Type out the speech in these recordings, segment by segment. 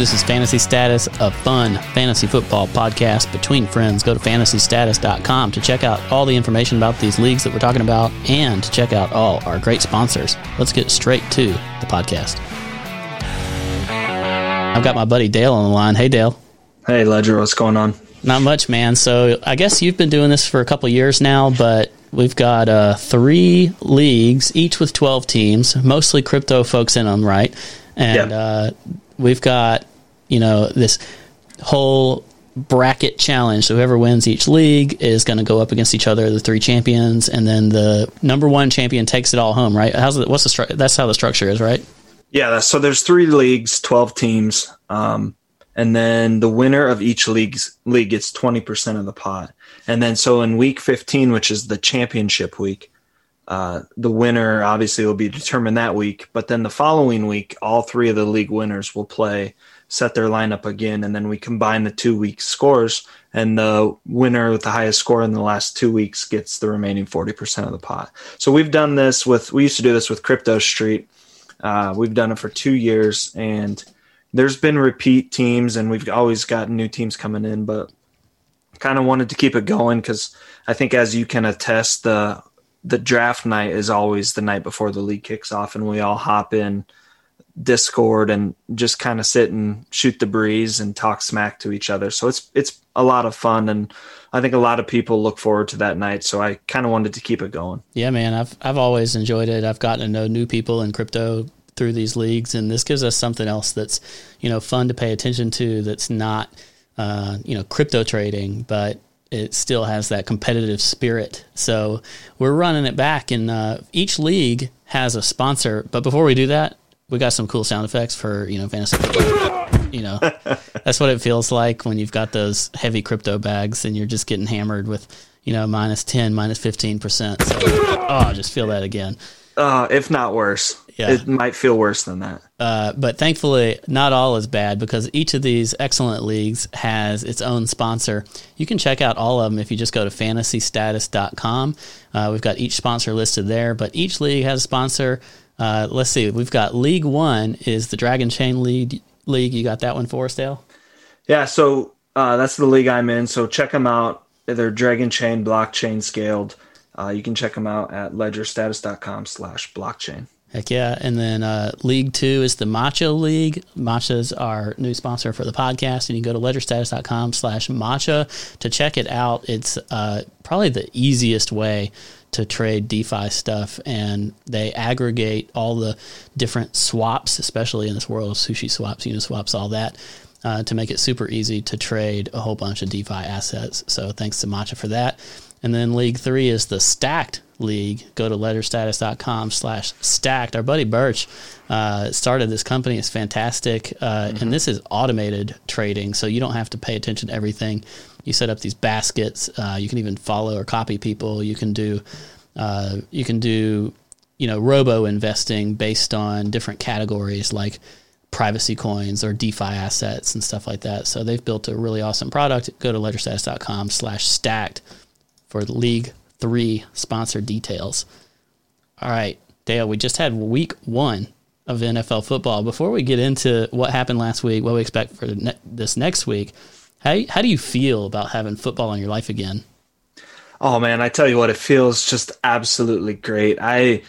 This is Fantasy Status, a fun fantasy football podcast between friends. Go to fantasystatus.com to check out all the information about these leagues that we're talking about and to check out all our great sponsors. Let's get straight to the podcast. I've got my buddy Dale on the line. Hey, Dale. Hey, Ledger, what's going on? Not much, man. So I guess you've been doing this for a couple years now, but we've got uh, three leagues, each with 12 teams, mostly crypto folks in them, right? And Yeah. uh, we've got, you know, this whole bracket challenge. So whoever wins each league is going to go up against each other, the three champions, and then the number one champion takes it all home, right? How's it? What's the stru- That's how the structure is, right? Yeah, so there's three leagues, 12 teams, um, and then the winner of each league's league gets 20% of the pot. And then so in week 15, which is the championship week, uh, the winner obviously will be determined that week. But then the following week, all three of the league winners will play, set their lineup again, and then we combine the two week scores, and the winner with the highest score in the last two weeks gets the remaining 40% of the pot. So we've done this with, we used to do this with Crypto Street. Uh, we've done it for two years, and there's been repeat teams, and we've always gotten new teams coming in, but kind of wanted to keep it going because I think, as you can attest, the the draft night is always the night before the league kicks off, and we all hop in Discord and just kind of sit and shoot the breeze and talk smack to each other. So it's it's a lot of fun, and I think a lot of people look forward to that night. So I kind of wanted to keep it going. Yeah, man, I've I've always enjoyed it. I've gotten to know new people in crypto through these leagues, and this gives us something else that's you know fun to pay attention to. That's not uh, you know crypto trading, but it still has that competitive spirit. So we're running it back, and uh, each league has a sponsor. But before we do that, we got some cool sound effects for you know fantasy. You know, that's what it feels like when you've got those heavy crypto bags and you're just getting hammered with, you know, minus 10, 15%. So, oh, just feel that again. Uh, if not worse, Yeah. it might feel worse than that. Uh, but thankfully, not all is bad because each of these excellent leagues has its own sponsor. You can check out all of them if you just go to fantasystatus.com. Uh, we've got each sponsor listed there, but each league has a sponsor. Uh, let's see, we've got League One is the Dragon Chain League. League, you got that one for us, Dale? Yeah, so uh, that's the league I'm in. So check them out. They're Dragon Chain, blockchain scaled. Uh, you can check them out at ledgerstatus.com slash blockchain. Heck yeah. And then uh, League Two is the Matcha League. Matcha's our new sponsor for the podcast. And you can go to ledgerstatus.com slash matcha to check it out. It's uh, probably the easiest way to trade DeFi stuff. And they aggregate all the different swaps, especially in this world of sushi swaps, uniswaps, all that. Uh, to make it super easy to trade a whole bunch of DeFi assets. So thanks to Matcha for that. And then League Three is the Stacked League. Go to ledgerstatus.com slash stacked. Our buddy Birch uh, started this company. It's fantastic. Uh, And this is automated trading, so you don't have to pay attention to everything. You set up these baskets. Uh, you can even follow or copy people. You can do, uh, you can do, you know, robo investing based on different categories like privacy coins or DeFi assets and stuff like that. So they've built a really awesome product. Go to ledgerstatus.com slash stacked for League Three sponsor details. All right, Dale, we just had week one of NFL football. Before we get into what happened last week, what we expect for ne- this next week, how, how do you feel about having football in your life again? Oh man, I tell you what, it feels just absolutely great. I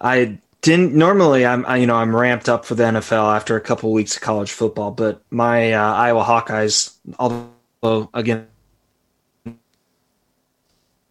I didn't normally I'm I, you know I'm ramped up for the NFL after a couple of weeks of college football, but my uh, Iowa Hawkeyes, although again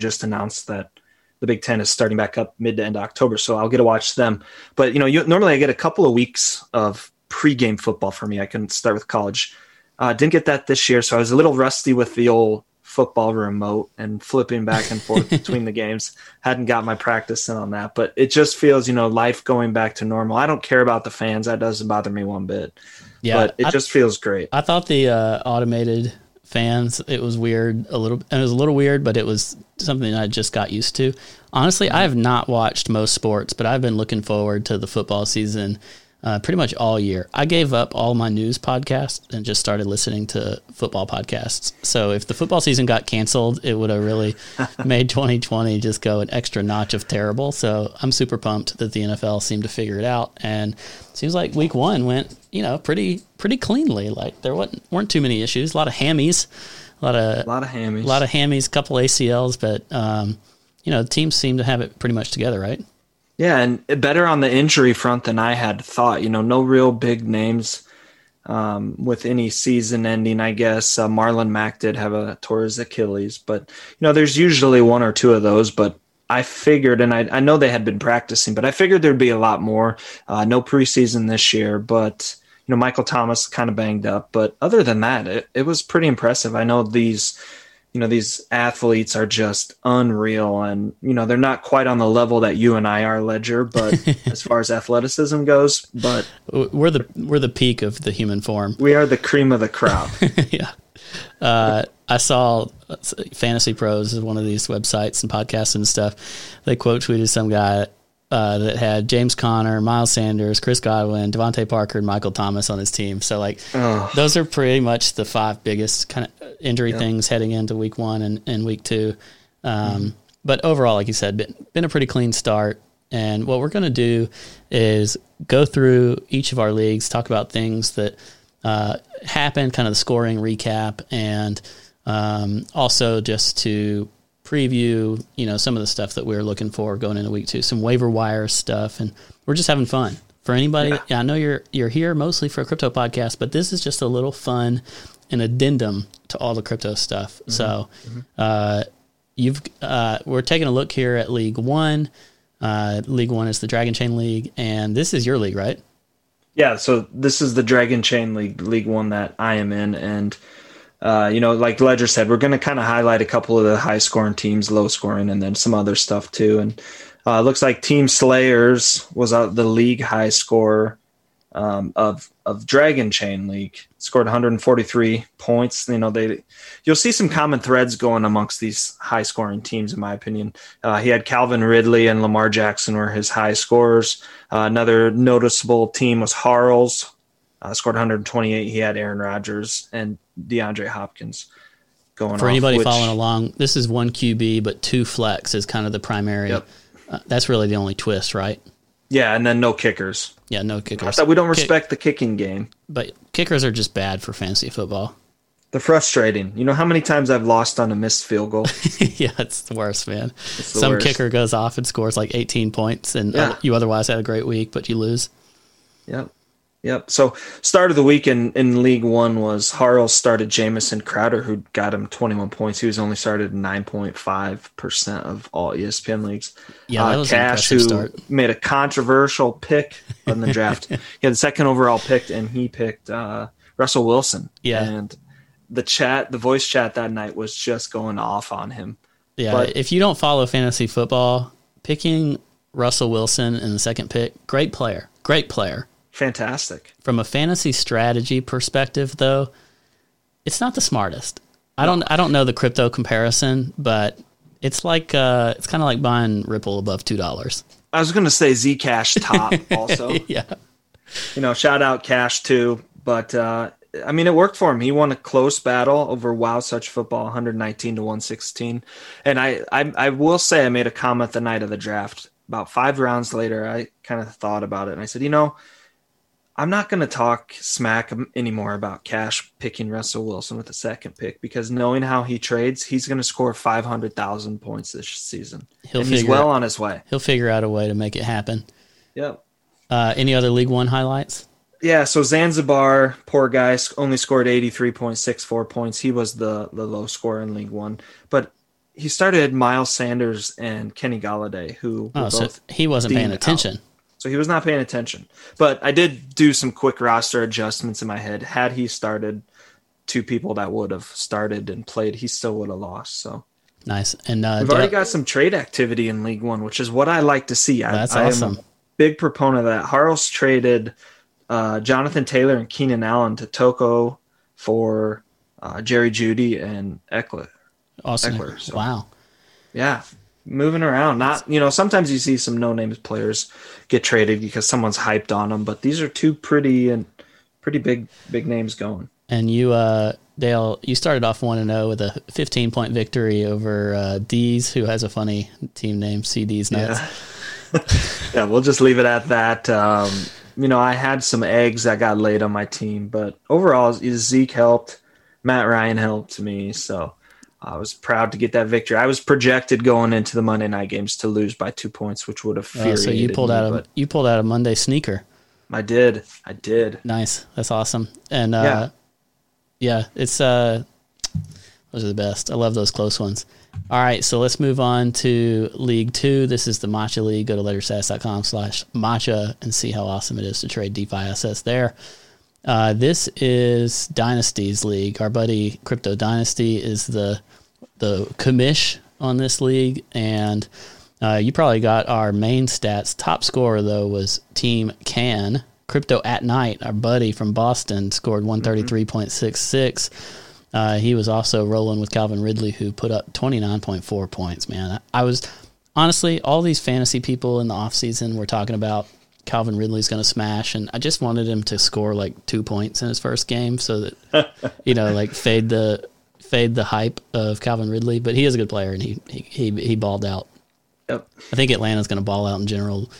just announced that the Big Ten is starting back up mid to end October, so I'll get to watch them. But you know, you, normally I get a couple of weeks of pregame football for me. I can start with college. Uh, didn't get that this year, so I was a little rusty with the old football remote and flipping back and forth between the games. Hadn't got my practice in on that, but it just feels, you know, life going back to normal. I don't care about the fans; that doesn't bother me one bit. Yeah, but it I- just feels great. I thought the uh, automated fans it was weird a little and it was a little weird but it was something I just got used to. Honestly I have not watched most sports but I've been looking forward to the football season uh, pretty much all year. I gave up all my news podcasts and just started listening to football podcasts. So if the football season got canceled, it would have really made 2020 just go an extra notch of terrible. So I'm super pumped that the NFL seemed to figure it out, and seems like Week One went you know pretty pretty cleanly. Like there wasn't weren't too many issues. A lot of hammies, a lot of A lot of hammies. a lot of hammies, couple ACLs, but um, you know the teams seem to have it pretty much together, right? Yeah, and better on the injury front than I had thought. You know, no real big names um, with any season ending. I guess uh, Marlon Mack did have a tore his Achilles, but you know, there's usually one or two of those. But I figured, and I, I know they had been practicing, but I figured there'd be a lot more. Uh, no preseason this year, but you know, Michael Thomas kind of banged up. But other than that, it, it was pretty impressive. I know these you know these athletes are just unreal and you know they're not quite on the level that you and I are ledger but as far as athleticism goes but We're the we're the peak of the human form. we are the cream of the crop yeah. Uh, I saw uh, Fantasy Pros is one of these websites and podcasts and stuff. They quote tweeted some guy uh, that had James Conner, Miles Sanders, Chris Godwin, DeVante Parker, and Michael Thomas on his team. So like those are pretty much the five biggest kind of injury things heading into week one and, and week two. Um, But overall, like you said, been, been a pretty clean start. And what we're going to do is go through each of our leagues, talk about things that uh, happened, kind of the scoring recap, and um, also just to preview, you know, some of the stuff that we're looking for going into week two, some waiver wire stuff, and we're just having fun. For anybody, yeah. I know you're you're here mostly for a crypto podcast, but this is just a little fun, an addendum to all the crypto stuff. So, uh, you've uh, we're taking a look here at League One. Uh, league One is the Dragon Chain League, and this is your league, right? yeah so this is the Dragon Chain League League 1 that I am in and uh, you know like Ledger said we're going to kind of highlight a couple of the high scoring teams low scoring and then some other stuff too and uh, looks like Team Slayers was uh, the league high score um, of of Dragon Chain League. Scored 143 points. You know they, you'll see some common threads going amongst these high scoring teams, in my opinion. Uh, he had Calvin Ridley and Lamar Jackson were his high scorers. Uh, another noticeable team was Harles. Uh, scored 128. He had Aaron Rodgers and DeAndre Hopkins going. For off, anybody which- following along, this is one QB, but two flex is kind of the primary. Yep. Uh, that's really the only twist, right? yeah, and then no kickers. Yeah, no kickers. We don't Kick- respect the kicking game. but kickers are just bad for fantasy football. They're frustrating. You know how many times I've lost on a missed field goal? yeah, it's the worst, man. the Some worst. kicker goes off and scores like 18 points, and Yeah. you otherwise had a great week, but you lose. Yep. Yep. So start of the week in, in League One was Harrell started Jamison Crowder, who got him 21 points. He was only started 9.5% of all ESPN leagues. Yeah, that Uh, was Cash, who start. made a controversial pick in the draft. he had the second overall pick, and he picked uh, Russell Wilson. Yeah. And the chat, the voice chat that night was just going off on him. Yeah, But- if you don't follow fantasy football, picking Russell Wilson in the second pick, great player, great player. Fantastic. From a fantasy strategy perspective, though, it's not the smartest. I don't I don't know the crypto comparison, but it's like uh, it's kind of like buying Ripple above two dollars. I was going to say Zcash top also. yeah, you know, shout out Cash too. But uh, I mean, it worked for him. He won a close battle over Wow Such Football, 119 to 116. And I, I, I will say, I made a comment the night of the draft. About five rounds later, I kind of thought about it, and I said, you know, I'm not going to talk smack anymore about Cash picking Russell Wilson with the second pick because knowing how he trades, he's going to score 500,000 points this season, He'll and he's figure well it- on his way. he'll figure out a way to make it happen. Yep. Uh, any other League One highlights? Yeah, so Zanzibar, poor guy, only scored 83.64 points. He was the, the low scorer in League One. But he started Miles Sanders and Kenny Golladay, who were Oh, so both. he wasn't paying attention. So he was not paying attention. But I did do some quick roster adjustments in my head. Had he started two people that would have started and played, he still would have lost. So Nice. And uh, we've already I- got some trade activity in League One, which is what I like to see. I, That's I awesome. big proponent of that. Harles traded uh, Jonathan Taylor and Keenan Allen to Toko for uh, Jerry Jeudy and Ekeler. awesome. Ekeler, so- Wow. Yeah. Moving around. Not you know sometimes you see some no names players get traded because someone's hyped on them, but these are two pretty and pretty big big names going. And you, uh, Dale, you started off one and zero with a 15 point victory over uh, D's, who has a funny team name, CD's Nuts. Yeah. yeah, we'll just leave it at that. Um, you know, I had some eggs that got laid on my team, but overall, Zeke helped. Matt Ryan helped me, so I was proud to get that victory. I was projected going into the Monday night games to lose by two points, which would have oh, so you pulled me, out a you pulled out a Monday sneaker. I did. I did. Nice. That's awesome. And uh, yeah. yeah, it's uh, those are the best. I love those close ones. All right, so let's move on to League Two. This is the Matcha League. Go to letterstats.com slash matcha and see how awesome it is to trade DeFi assets there. Uh, this is Dynasty's league. Our buddy Crypto Dynasty is the the commish on this league, and uh, you probably got our main stats. Top scorer though was Team Can. Crypto at night, our buddy from Boston, scored one thirty three point six six. Uh, he was also rolling with Calvin Ridley, who put up twenty nine point four points. Man, I was honestly all these fantasy people in the offseason were talking about Calvin Ridley's going to smash, and I just wanted him to score like two points in his first game, so that you know, like fade the fade the hype of Calvin Ridley. But he is a good player, and he he he, he balled out. Yep. I think Atlanta's going to ball out in general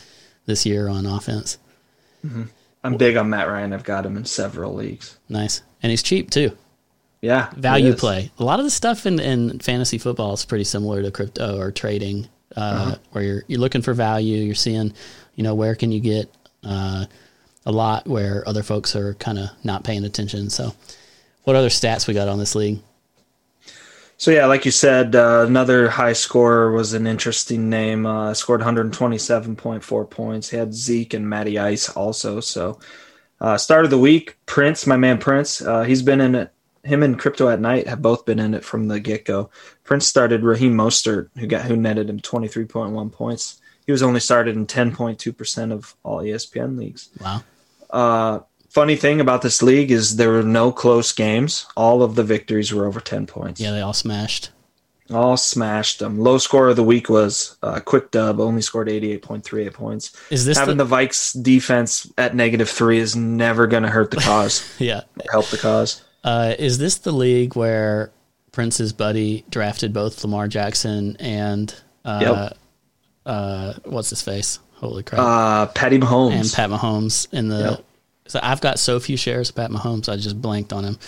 this year on offense. Mm-hmm. I'm big on Matt Ryan. I've got him in several leagues. Nice, and he's cheap too. Yeah, value play. A lot of the stuff in, in fantasy football is pretty similar to crypto or trading, uh, uh-huh. where you're you're looking for value. You're seeing you know, where can you get uh, a lot where other folks are kind of not paying attention. So, what other stats we got on this league? So yeah, like you said, uh, another high scorer was an interesting name. Uh, scored 127.4 points. He had Zeke and Matty Ice also. So uh, start of the week, Prince, my man Prince. Uh, he's been in it. Him and Crypto at Night have both been in it from the get go. Prince started Raheem Mostert, who got who netted him 23.1 points. He was only started in 10.2% of all ESPN leagues. Wow. Uh, funny thing about this league is there were no close games. All of the victories were over 10 points. Yeah, they all smashed. All smashed them. Low score of the week was uh, Quick Dub, only scored 88.38 points. Is this Having the, the Vikes defense at negative three is never going to hurt the cause. yeah. Help the cause. Uh, is this the league where Prince's buddy drafted both Lamar Jackson and uh, yep uh, what's his face? Holy crap! Uh, Patty Mahomes and Pat Mahomes in the. Yep. So I've got so few shares of Pat Mahomes, I just blanked on him.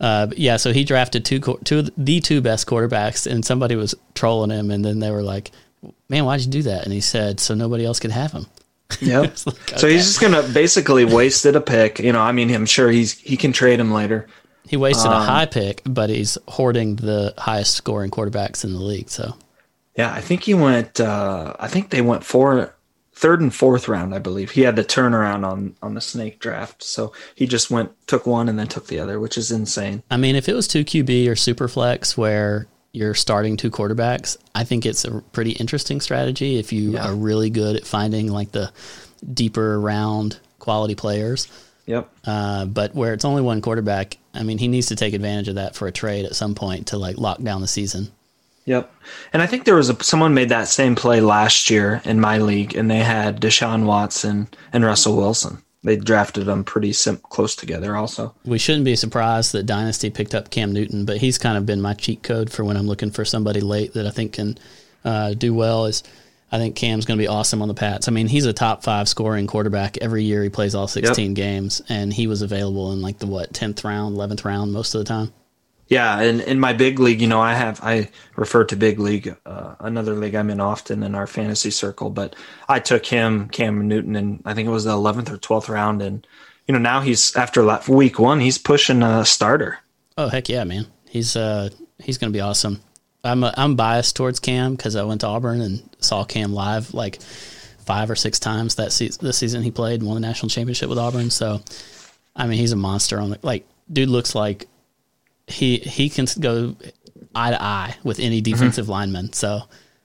Uh, yeah, so he drafted two, two, the two best quarterbacks, and somebody was trolling him, and then they were like, "Man, why'd you do that?" And he said, "So nobody else could have him." Yep. like, okay. So he's just gonna basically wasted a pick. You know, I mean, I'm sure he's he can trade him later. He wasted um, a high pick, but he's hoarding the highest scoring quarterbacks in the league. So yeah, I think he went. Uh, I think they went four, third and fourth round. I believe he had the turnaround on on the snake draft, so he just went took one and then took the other, which is insane. I mean, if it was two QB or super flex where you're starting two quarterbacks, I think it's a pretty interesting strategy if you yeah. are really good at finding like the deeper round quality players. Yep. Uh, but where it's only one quarterback, I mean, he needs to take advantage of that for a trade at some point to like lock down the season. Yep. And I think there was a someone made that same play last year in my league, and they had Deshaun Watson and Russell Wilson. They drafted them pretty sim- close together, also. We shouldn't be surprised that Dynasty picked up Cam Newton, but he's kind of been my cheat code for when I'm looking for somebody late that I think can uh, do well. Is I think Cam's going to be awesome on the Pats. I mean, he's a top five scoring quarterback every year. He plays all 16 yep. games, and he was available in like the what 10th round, 11th round most of the time. Yeah, and in my big league, you know, I have I refer to big league, uh, another league I'm in often in our fantasy circle, but I took him, Cam Newton, and I think it was the 11th or 12th round, and you know now he's after week one, he's pushing a starter. Oh heck yeah, man, he's uh he's gonna be awesome. I'm a, I'm biased towards Cam because I went to Auburn and saw Cam live like five or six times that se- season he played and won the national championship with Auburn. So, I mean, he's a monster on the like. Dude looks like he he can go eye to eye with any mm-hmm. defensive mm-hmm. lineman. So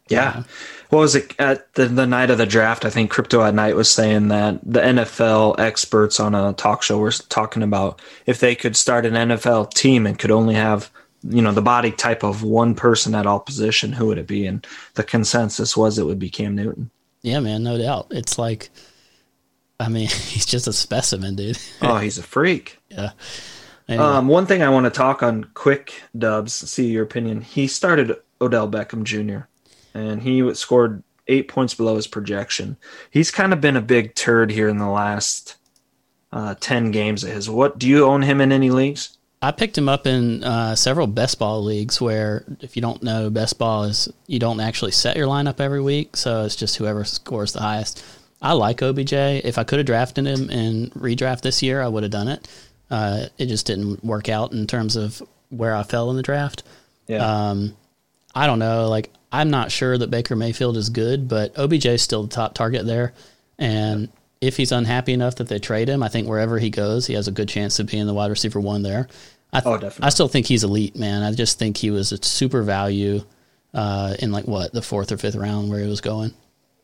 yeah. What was it at the, the night of the draft? I think Crypto at Night was saying that the NFL experts on a talk show were talking about if they could start an NFL team and could only have you know the body type of one person at all position, who would it be? And the consensus was it would be Cam Newton. Yeah, man, no doubt. It's like, I mean, he's just a specimen, dude. oh, he's a freak. Yeah. Anyway. Um, one thing I want to talk on quick, Dubs. See your opinion. He started Odell Beckham Jr. and he scored eight points below his projection. He's kind of been a big turd here in the last uh, ten games of his. What do you own him in any leagues? I picked him up in uh, several best ball leagues where, if you don't know, best ball is you don't actually set your lineup every week, so it's just whoever scores the highest. I like OBJ. If I could have drafted him in redraft this year, I would have done it. Uh, it just didn't work out in terms of where I fell in the draft. Yeah. Um, I don't know. Like, I'm not sure that Baker Mayfield is good, but OBJ is still the top target there. And if he's unhappy enough that they trade him, I think wherever he goes, he has a good chance of being the wide receiver one there. I, th- oh, definitely. I still think he's elite, man. I just think he was a super value uh, in like what the fourth or fifth round where he was going.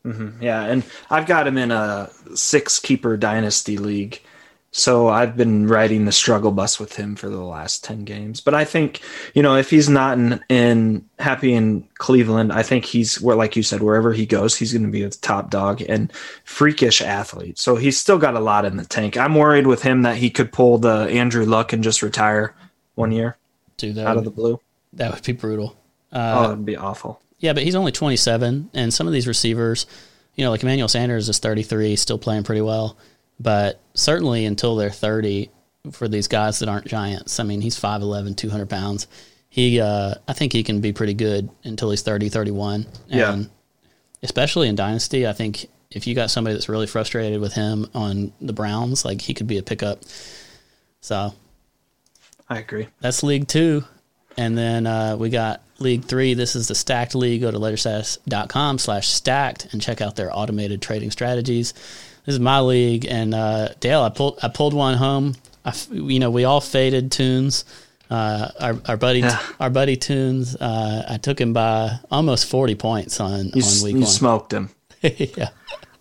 Mm-hmm. Yeah, and I've got him in a six keeper dynasty league, so I've been riding the struggle bus with him for the last 10 games. But I think, you know, if he's not in, in happy in Cleveland, I think he's where, like you said, wherever he goes, he's going to be a top dog and freakish athlete. So he's still got a lot in the tank. I'm worried with him that he could pull the Andrew Luck and just retire one year Dude, out of the blue. That would be brutal. Uh, oh, it'd be awful. Yeah, but he's only 27, and some of these receivers, you know, like Emmanuel Sanders is 33, still playing pretty well. But certainly until they're 30, for these guys that aren't giants, I mean, he's 5'11, 200 pounds. He, uh, I think he can be pretty good until he's 30, 31. And yeah. especially in Dynasty, I think if you got somebody that's really frustrated with him on the Browns, like he could be a pickup. So I agree. That's League Two. And then uh, we got League Three. This is the Stacked League. Go to ledgerstatus.com slash stacked and check out their automated trading strategies this is my league, and uh, Dale, I pulled I pulled one home. I, you know, we all faded tunes. Uh, our our buddy yeah. our buddy tunes. Uh, I took him by almost forty points on you, on week you one. smoked him. yeah.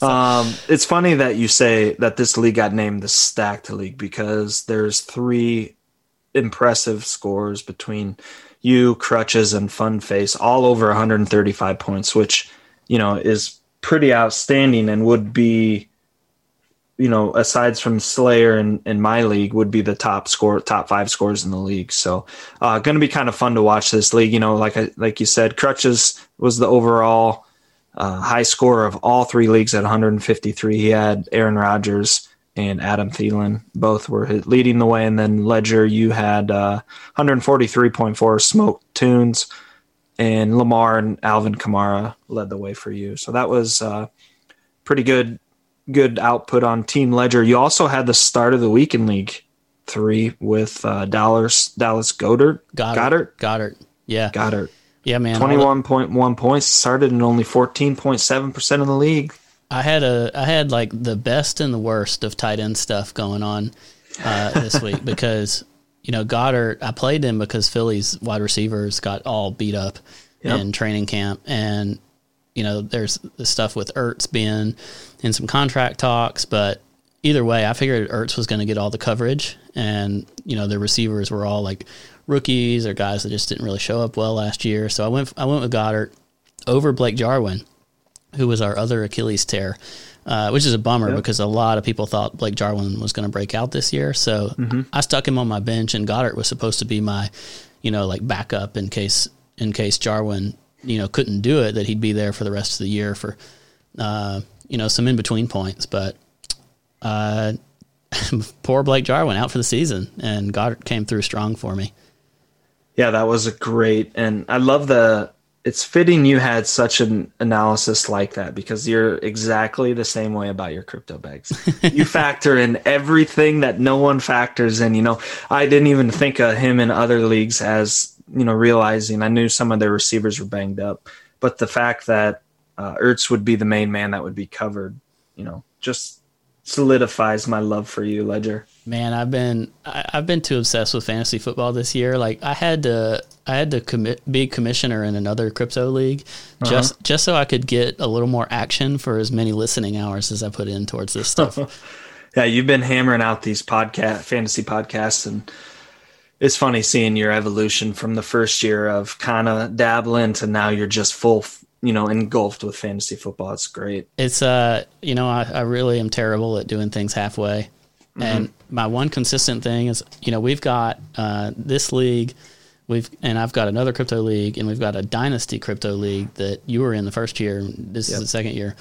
Um, it's funny that you say that this league got named the Stacked League because there's three impressive scores between you, Crutches, and Fun Face, all over 135 points, which you know is pretty outstanding and would be you know, aside from Slayer and, and my league, would be the top score, top five scores in the league. So, uh, going to be kind of fun to watch this league. You know, like I, like you said, Crutches was the overall uh, high score of all three leagues at 153. He had Aaron Rodgers and Adam Thielen both were leading the way, and then Ledger, you had uh, 143.4 Smoke Tunes, and Lamar and Alvin Kamara led the way for you. So that was uh, pretty good good output on Team Ledger. You also had the start of the week in League Three with uh, Dallas Dallas Goedert. Goedert. Goddard, Goedert. Yeah. Goddard Yeah, man. Twenty one point one points. Started in only fourteen point seven percent of the league. I had a I had like the best and the worst of tight end stuff going on uh, this week because you know Goddard I played him because Philly's wide receivers got all beat up yep. in training camp, and you know, there's the stuff with Ertz being in some contract talks, but either way, I figured Ertz was going to get all the coverage, and you know, the receivers were all like rookies or guys that just didn't really show up well last year. So I went I went with Goddard over Blake Jarwin, who was our other Achilles tear. Uh, which is a bummer yep. because a lot of people thought Blake Jarwin was going to break out this year. So mm-hmm. I stuck him on my bench, and Goddard was supposed to be my, you know, like backup in case in case Jarwin you know couldn't do it, that he'd be there for the rest of the year for uh, you know some in between points. But uh, poor Blake Jarwin out for the season, and Goedert came through strong for me. Yeah, that was a great, and I love the. It's fitting you had such an analysis like that because you're exactly the same way about your crypto bags. you factor in everything that no one factors in. You know, I didn't even think of him in other leagues as you know, realizing I knew some of their receivers were banged up, but the fact that uh, Ertz would be the main man that would be covered, you know, just solidifies my love for you, Ledger. Man, I've been I, have been too obsessed with fantasy football this year. Like I had to I had to commit be commissioner in another crypto league uh-huh. just just so I could get a little more action for as many listening hours as I put in towards this stuff. yeah, you've been hammering out these podcast fantasy podcasts and it's funny seeing your evolution from the first year of kind of dabbling to now you're just full, you know, engulfed with fantasy football. It's great. It's uh, you know, I, I really am terrible at doing things halfway. Mm-hmm. And my one consistent thing is, you know, we've got uh, this league, we've and I've got another crypto league, and we've got a dynasty crypto league that you were in the first year. This yep. is the second year.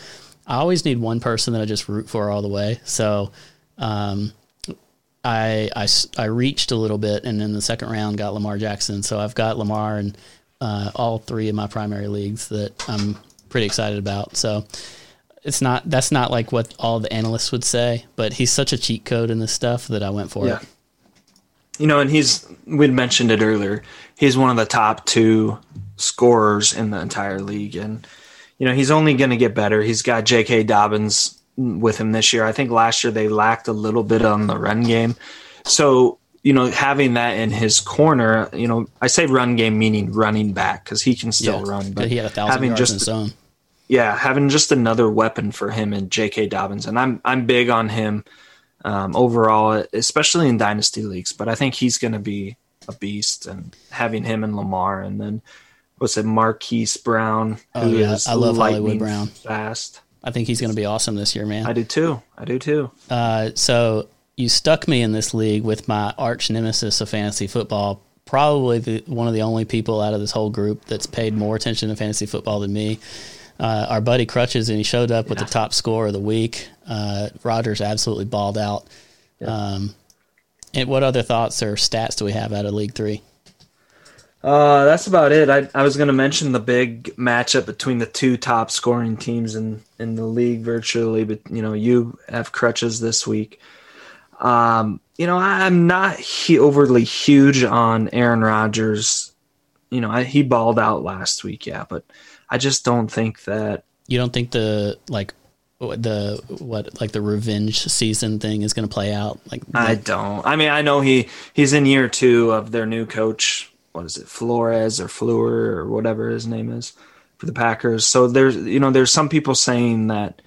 I always need one person that I just root for all the way. So, um, I, I, I reached a little bit, and in the second round got Lamar Jackson. So I've got Lamar and uh, all three of my primary leagues that I'm pretty excited about. So it's not that's not like what all the analysts would say, but he's such a cheat code in this stuff that I went for yeah. it. You know, and he's we'd mentioned it earlier. He's one of the top two scorers in the entire league, and you know he's only going to get better. He's got J.K. Dobbins with him this year. I think last year they lacked a little bit on the run game. So, you know, having that in his corner, you know, I say run game meaning running back because he can still yeah, run. But he had a thousand having yards just, in own. Yeah, having just another weapon for him and J.K. Dobbins, and I'm I'm big on him um, overall, especially in dynasty leagues. But I think he's going to be a beast, and having him and Lamar, and then what's it, Marquise Brown, oh, yeah. I love Hollywood Brown, fast. I think he's going to be awesome this year, man. I do too. I do too. Uh, so you stuck me in this league with my arch nemesis of fantasy football. Probably the, one of the only people out of this whole group that's paid more attention to fantasy football than me. Uh, our buddy Crutches, and he showed up yeah. with the top score of the week. Uh, Rodgers absolutely balled out. Yeah. Um, and what other thoughts or stats do we have out of League Three? Uh, that's about it. I, I was going to mention the big matchup between the two top scoring teams in, in the league virtually, but you know, you have crutches this week. Um, you know, I, am not he, overly huge on Aaron Rodgers. You know, I, he balled out last week, yeah, but I just don't think that. You don't think the like the what like the revenge season thing is going to play out? Like I don't. I mean, I know he he's in year two of their new coach what is it, Flores or Fleur or whatever his name is for the Packers. So there's you know there's some people saying that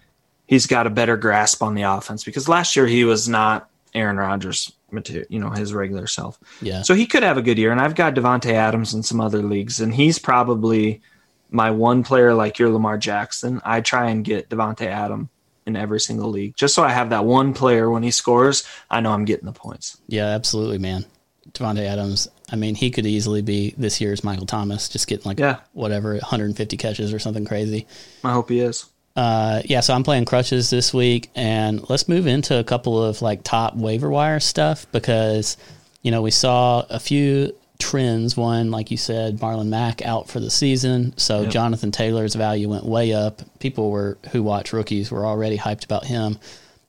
he's got a better grasp on the offense because last year he was not Aaron Rodgers material, you know, his regular self. Yeah. So he could have a good year, and I've got Davante Adams in some other leagues, and he's probably my one player like your Lamar Jackson. I try and get Davante Adams in every single league just so I have that one player when he scores, I know I'm getting the points. Yeah, absolutely, man. Davante Adams. I mean, he could easily be this year's Michael Thomas, just getting like yeah. whatever 150 catches or something crazy. I hope he is. Uh, yeah, so I'm playing crutches this week, and let's move into a couple of like top waiver wire stuff because you know we saw a few trends. One, like you said, Marlon Mack out for the season, so yep. Jonathan Taylor's value went way up. People were who watch rookies were already hyped about him,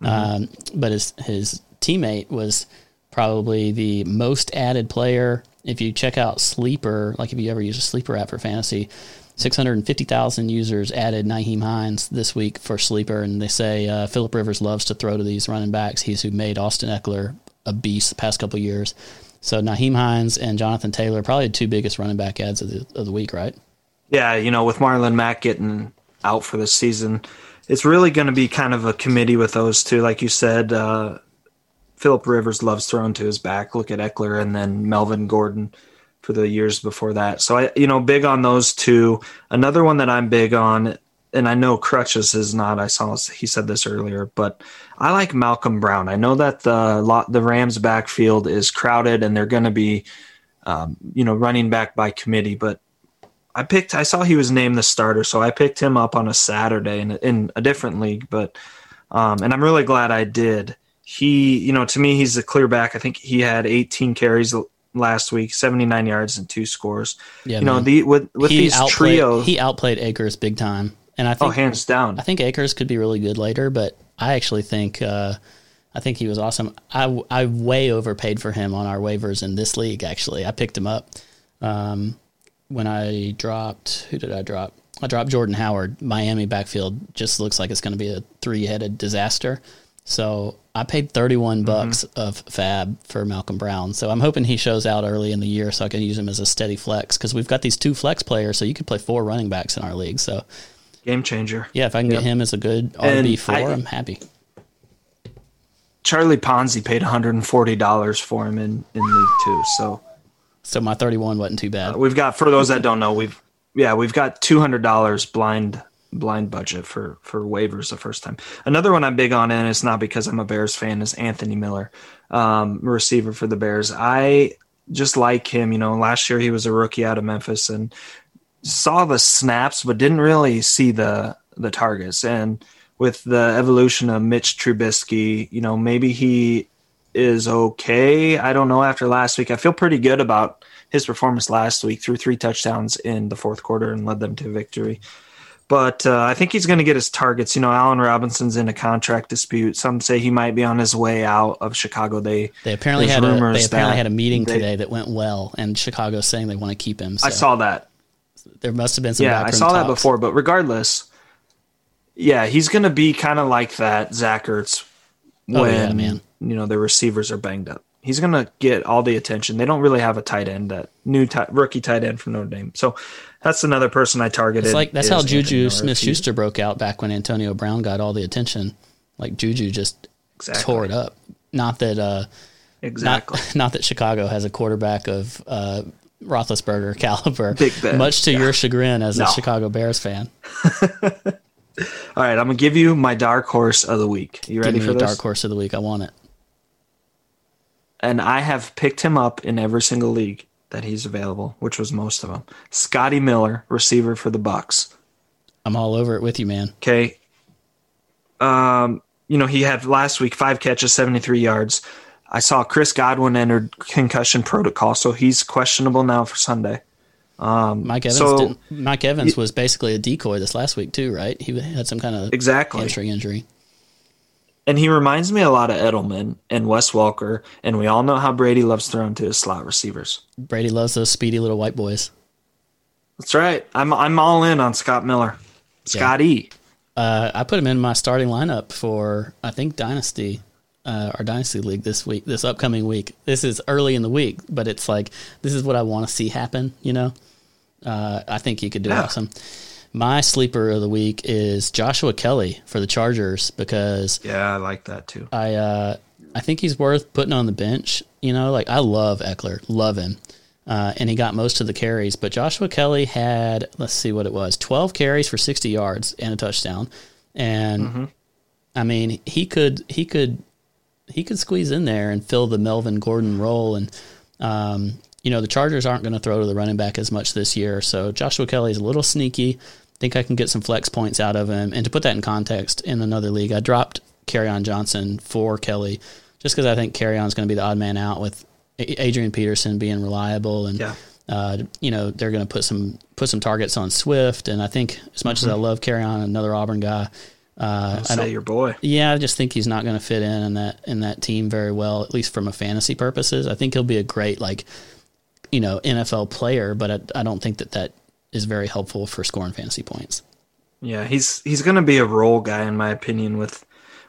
mm-hmm. um, but his his teammate was probably the most added player. If you check out Sleeper, like if you ever use a Sleeper app for fantasy, 650,000 users added Nyheim Hines this week for Sleeper, and they say uh, Philip Rivers loves to throw to these running backs. He's who made Austin Ekeler a beast the past couple years. So Nyheim Hines and Jonathan Taylor probably the two biggest running back ads of the, of the week, right? Yeah, you know, with Marlon Mack getting out for the season, it's really going to be kind of a committee with those two. Like you said, uh, Philip Rivers loves throwing to his back. Look at Ekeler and then Melvin Gordon for the years before that. So I, you know, big on those two. Another one that I'm big on, and I know Crutches is not. I saw he said this earlier, but I like Malcolm Brown. I know that the lot the Rams backfield is crowded and they're going to be, um, you know, running back by committee, but. I picked. I saw he was named the starter, so I picked him up on a Saturday in, in a different league. But, um, and I'm really glad I did he, you know, to me, he's a clear back. I think he had 18 carries last week, 79 yards and two scores. Yeah, you man. know, the with with he these outplayed, trio, he outplayed Akers big time, and I oh, think oh, hands down. I think Akers could be really good later, but I actually think uh, I think he was awesome. I I way overpaid for him on our waivers in this league. Actually, I picked him up um, when I dropped. Who did I drop? I dropped Jordan Howard. Miami backfield just looks like it's going to be a three headed disaster. So I paid 31 mm-hmm. bucks mm-hmm. of FAAB for Malcolm Brown. So I'm hoping he shows out early in the year so I can use him as a steady flex because we've got these two flex players. So you could play four running backs in our league. So game changer. Yeah, if I can yep. get him as a good RB4, I'm happy. Charlie Ponzi paid $140 for him in, in League Two. So So my 31 wasn't too bad. Uh, we've got for those that don't know, we've yeah, we've got two hundred dollars blind blind budget for for waivers the first time. Another one I'm big on, and it's not because I'm a Bears fan, is Anthony Miller, um, receiver for the Bears. I just like him. You know, last year he was a rookie out of Memphis and saw the snaps, but didn't really see the the targets. And with the evolution of Mitch Trubisky, you know, maybe he is okay. I don't know after last week. I feel pretty good about his performance last week. Threw three touchdowns in the fourth quarter and led them to victory. But uh, I think he's going to get his targets. You know, Allen Robinson's in a contract dispute. Some say he might be on his way out of Chicago. They they apparently had a they apparently had a meeting they, today that went well, and Chicago's saying they want to keep him. So I saw that. There must have been some. Yeah, I saw talks. that before. But regardless, yeah, he's going to be kind of like that Zach Ertz when oh, yeah, man. you know the receivers are banged up. He's going to get all the attention. They don't really have a tight end, that new t- rookie tight end from Notre Dame. So that's another person I targeted. It's like that's how Juju Smith Schuster broke out back when Antonio Brown got all the attention. Like Juju just exactly. tore it up. Not that uh, exactly. Not, not, that Chicago has a quarterback of uh, Roethlisberger caliber. Much to yeah. your chagrin as no. a Chicago Bears fan. all right, I'm gonna give you my dark horse of the week. You ready for this? Dark horse of the week. I want it. And I have picked him up in every single league that he's available, which was most of them. Scotty Miller, receiver for the Bucks. I'm all over it with you, man. Okay. Um, you know, he had last week five catches, 73 yards. I saw Chris Godwin entered concussion protocol, so he's questionable now for Sunday. Um, Mike Evans, so, Mike Evans was basically a decoy this last week too, right? He had some kind of exactly hamstring injury and he reminds me a lot of Edelman and Wes Walker, and we all know how Brady loves throwing to his slot receivers. Brady loves those speedy little white boys. That's right. I'm I'm all in on Scott Miller, Scott yeah. Uh, I put him in my starting lineup for I think Dynasty, uh, our Dynasty League this week, this upcoming week. This is early in the week, but it's like this is what I want to see happen. You know, uh, I think he could do yeah. awesome. My sleeper of the week is Joshua Kelley for the Chargers because yeah, I like that too. I uh, I think he's worth putting on the bench. You know, like I love Ekeler, love him, uh, and he got most of the carries. But Joshua Kelley had let's see what it was, twelve carries for sixty yards and a touchdown, and mm-hmm. I mean he could he could he could squeeze in there and fill the Melvin Gordon role and. Um, you know, the Chargers aren't going to throw to the running back as much this year. So Joshua Kelley is a little sneaky. think I can get some flex points out of him. And to put that in context, in another league, I dropped on Johnson for Kelley just because I think is going to be the odd man out with Adrian Peterson being reliable and. Yeah. Uh, you know they're going to put some put some targets on Swift, and I think as much mm-hmm. as I love Kerryon, another Auburn guy, uh, I don't, your boy. Yeah, I just think he's not going to fit in in that in that team very well, at least from a fantasy purposes. I think he'll be a great like you know NFL player, but I, I don't think that that is very helpful for scoring fantasy points. Yeah, he's he's going to be a role guy in my opinion with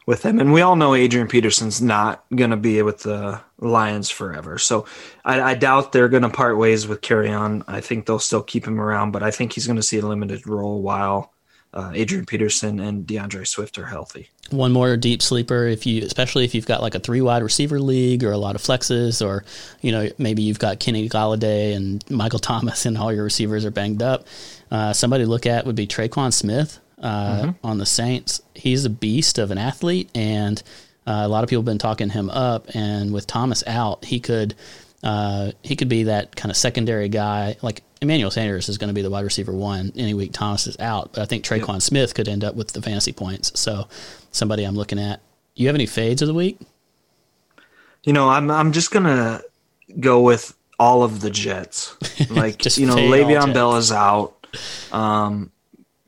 with him, and we all know Adrian Peterson's not going to be with the Lions forever. So I, I doubt they're going to part ways with Kerryon. I think they'll still keep him around, but I think he's going to see a limited role while uh, Adrian Peterson and D'Andre Swift are healthy. One more deep sleeper, if you, especially if you've got like a three wide receiver league or a lot of flexes, or you know maybe you've got Kenny Golladay and Michael Thomas, and all your receivers are banged up. Uh, somebody to look at would be Tre'Quan Smith uh, mm-hmm. on the Saints. He's a beast of an athlete, and uh, a lot of people have been talking him up. And with Thomas out, he could uh, he could be that kind of secondary guy. Like Emmanuel Sanders is going to be the wide receiver one any week Thomas is out, but I think Tre'Quan yep. Smith could end up with the fantasy points. So somebody I'm looking at. You have any fades of the week? You know, I'm I'm just gonna go with all of the Jets. Like you know, Le'Veon Bell is out. Um,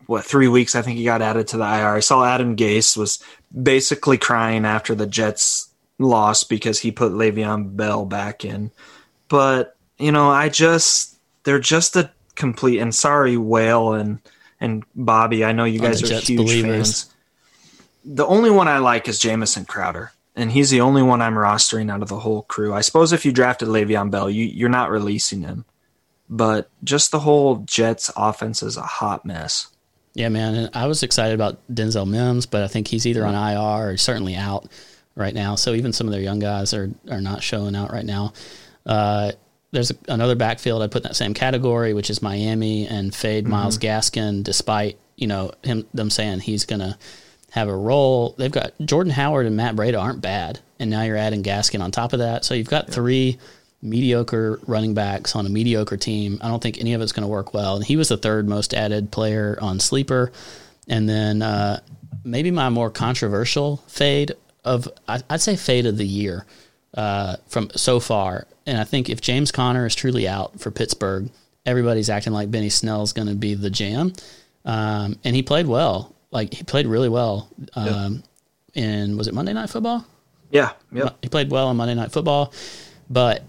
what three weeks? I think he got added to the IR. I saw Adam Gase was basically crying after the Jets lost because he put Le'Veon Bell back in. But you know, I just they're just a complete. And sorry, Whale and and Bobby. I know you guys are Jets huge believers. fans. The only one I like is Jamison Crowder, and he's the only one I'm rostering out of the whole crew. I suppose if you drafted Le'Veon Bell, you you're not releasing him. But just the whole Jets offense is a hot mess. Yeah, man. And I was excited about Denzel Mims, but I think he's either on IR or certainly out right now. So even some of their young guys are are not showing out right now. Uh, there's another backfield I put in that same category, which is Miami and fade Mm-hmm. Myles Gaskin, despite you know him them saying he's gonna have a role. They've got Jordan Howard and Matt Breida aren't bad, and now you're adding Gaskin on top of that. So you've got three mediocre running backs on a mediocre team. I don't think any of it's going to work well. And he was the third most added player on Sleeper. And then uh, maybe my more controversial fade of I- I'd say fade of the year uh, from so far. And I think if James Conner is truly out for Pittsburgh, everybody's acting like Benny Snell is going to be the jam. Um, and he played well. Like he played really well. Um, in was it Monday Night Football? Yeah. Yep. He played well on Monday Night Football, but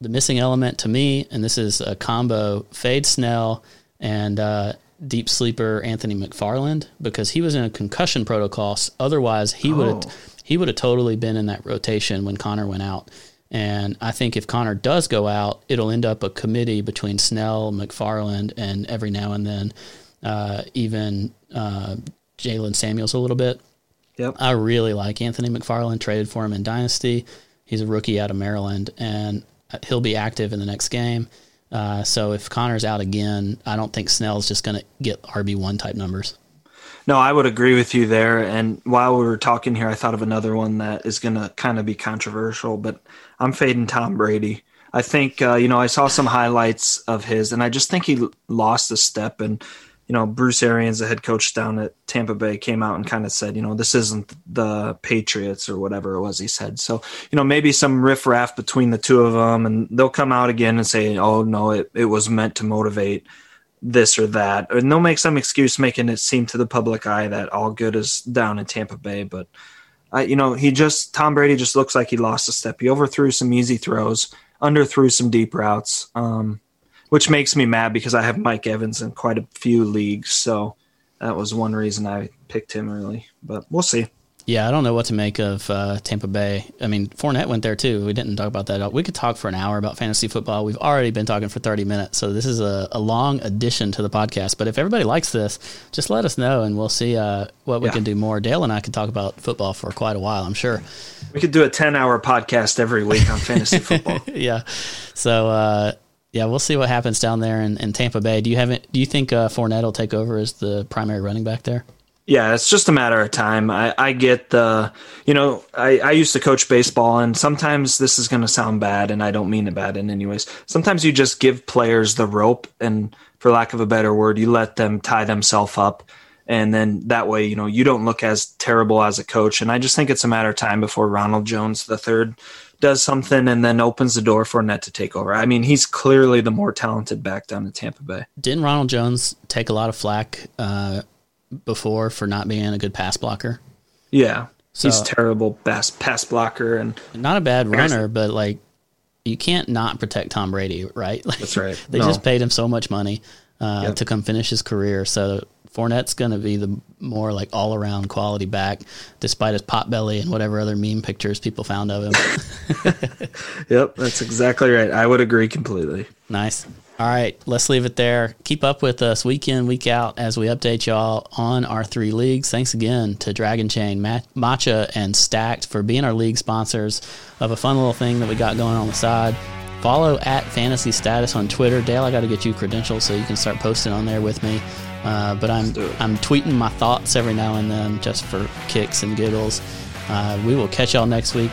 the missing element to me, and this is a combo: Fade Snell and uh, deep sleeper Anthony McFarland, because he was in a concussion protocol. Otherwise, he would Oh. He would have totally been in that rotation when Conner went out. And I think if Conner does go out, it'll end up a committee between Snell, McFarland, and every now and then uh, even uh, Jaylen Samuels a little bit. Yep. I really like Anthony McFarland. Traded for him in Dynasty. He's a rookie out of Maryland, and he'll be active in the next game. Uh, so if Conner's out again, I don't think Snell's just going to get RB one type numbers. No, I would agree with you there. And while we were talking here, I thought of another one that is going to kind of be controversial, but I'm fading Tom Brady. I think, uh, you know, I saw some highlights of his, and I just think he lost a step. And, you know, Bruce Arians, the head coach down at Tampa Bay, came out and kind of said, you know, this isn't the Patriots or whatever it was he said. So, you know, maybe some riffraff between the two of them, and they'll come out again and say, oh, no, it, it was meant to motivate this or that, and they'll make some excuse making it seem to the public eye that all good is down in Tampa Bay. But I, you know, he just Tom Brady just looks like he lost a step. He overthrew some easy throws, underthrew some deep routes, um, which makes me mad because I have Mike Evans in quite a few leagues. So that was one reason I picked him early. But we'll see. Yeah, I don't know what to make of uh, Tampa Bay. I mean, Fournette went there too. We didn't talk about that. We could talk for an hour about fantasy football. We've already been talking for 30 minutes, so this is a, a long addition to the podcast. But if everybody likes this, just let us know and we'll see uh, what we Yeah. can do more. Dale and I could talk about football for quite a while, I'm sure. We could do a ten-hour podcast every week on fantasy football. yeah. So, uh, yeah, we'll see what happens down there in, in Tampa Bay. Do you have it? Do you think uh, Fournette will take over as the primary running back there? Yeah, it's just a matter of time. I, I get the, you know, I, I used to coach baseball, and sometimes this is going to sound bad, and I don't mean it bad in any ways. Sometimes you just give players the rope, and for lack of a better word, you let them tie themselves up. And then that way, you know, you don't look as terrible as a coach. And I just think it's a matter of time before Ronald Jones the third does something and then opens the door for Net to take over. I mean, he's clearly the more talented back down in Tampa Bay. Didn't Ronald Jones take a lot of flack uh, before for not being a good pass blocker? Yeah. he's terrible pass, pass blocker and Not a bad runner, but like you can't not protect Tom Brady, right? Like, That's right. they No. just paid him so much money uh, Yep. to come finish his career. So Fournette's going to be the more like all around quality back, despite his pot belly and whatever other meme pictures people found of him. Yep, that's exactly right. I would agree completely. Nice. All right, let's leave it there. Keep up with us week in, week out as we update y'all on our three leagues. Thanks again to Dragonchain, Matcha, and Stacked for being our league sponsors of a fun little thing that we got going on the side. Follow at Fantasy Status on Twitter. Dale, I got to get you credentials so you can start posting on there with me. Uh, but I'm. I'm tweeting my thoughts every now and then just for kicks and giggles. Uh, we will catch y'all next week.